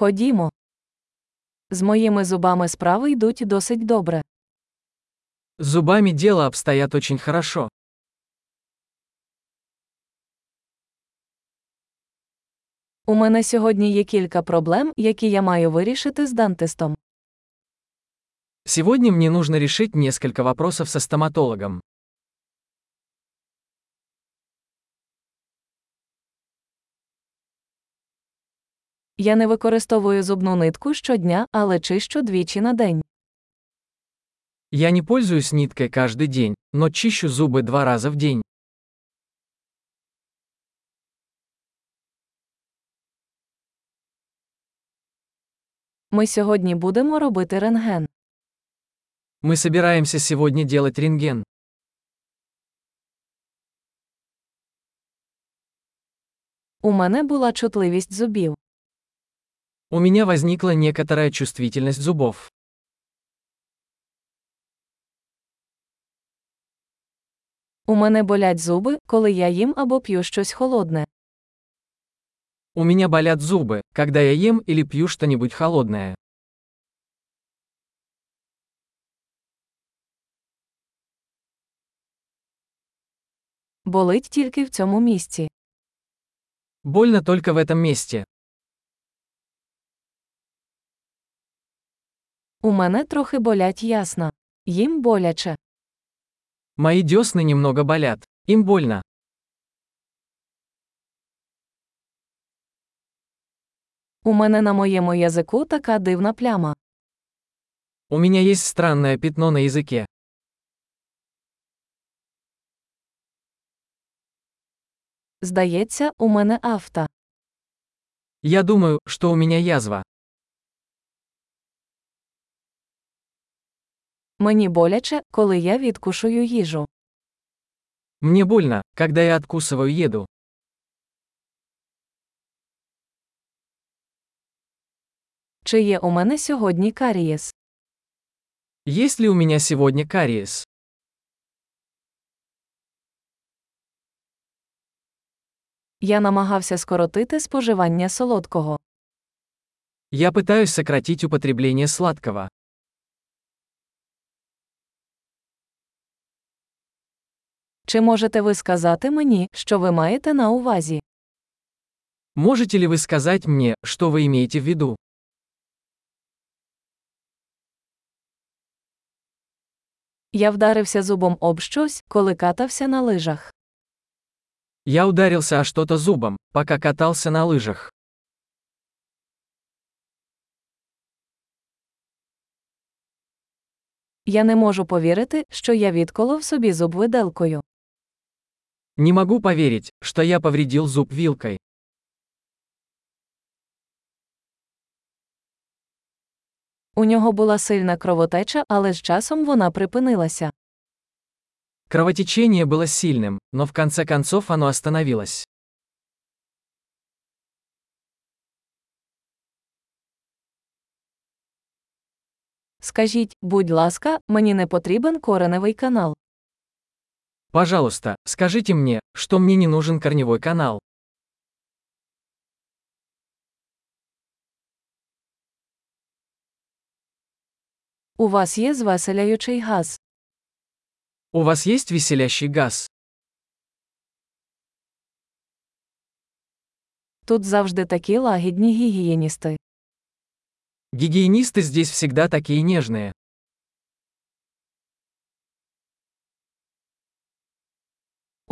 Ходімо. З моїми зубами справи йдуть досить добре. С зубами дело обстоят очень хорошо. У мене сьогодні є кілька проблем, які я маю вирішити з дантистом. Сегодня мне нужно решить несколько вопросов со стоматологом. Я не використовую зубну нитку щодня, але чищу двічі на день. Я не пользуюсь ниткой каждый день, но чищу зубы два раза в день. Ми сьогодні будемо робити рентген. Мы собираемся сегодня делать рентген. У мене була чутливість зубів. У меня возникла некоторая чувствительность зубов. У мене болять зуби, коли я їм або п'ю щось холодне. У меня болят зубы, когда я ем или пью что-нибудь холодное. Болить тільки в цьому місці. Больно только в этом месте. У мене трохи болять ясна. Їм боляче. Мои десны немного болят. Им больно. У мене на моєму язику така дивна пляма. У меня есть странное пятно на языке. Здається, у мене афта. Я думаю, что у меня язва. Мені боляче, коли я відкушую їжу. Мне больно, когда я откусываю еду. Чи є у мене сьогодні карієс? Есть ли у меня сегодня кариес? Я намагався скоротити споживання солодкого. Я пытаюсь сократить употребление сладкого. Чи можете ви сказати мені, що ви маєте на увазі? Можете ли вы сказать мне, что вы имеете в виду? Я вдарився зубом об щось, коли катався на лижах. Я ударился о что-то зубом, пока катался на лыжах. Я не можу повірити, що я відколов собі зуб виделкою. Не могу поверить, что я повредил зуб вилкой. У нього була сильна кровотеча, але з часом вона припинилася. Кровотечение было сильным, но в конце концов оно остановилось. Скажіть, будь ласка, мені не потрібен кореневий канал. Пожалуйста, скажите мне, что мне не нужен корневой канал. У вас є звеселяючий газ. У вас есть веселящий газ? Тут завжди такі лагідні гігієністи. Гигиенисты здесь всегда такие нежные.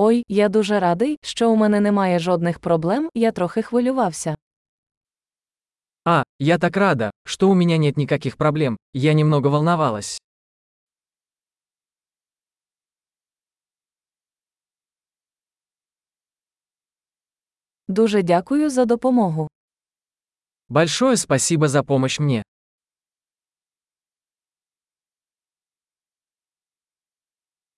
Ой, я дуже радий, що у мене немає жодних проблем, я трохи хвилювався. А, я так рада, что у меня нет никаких проблем, я немного волновалась. Дуже дякую за допомогу. Большое спасибо за помощь мне.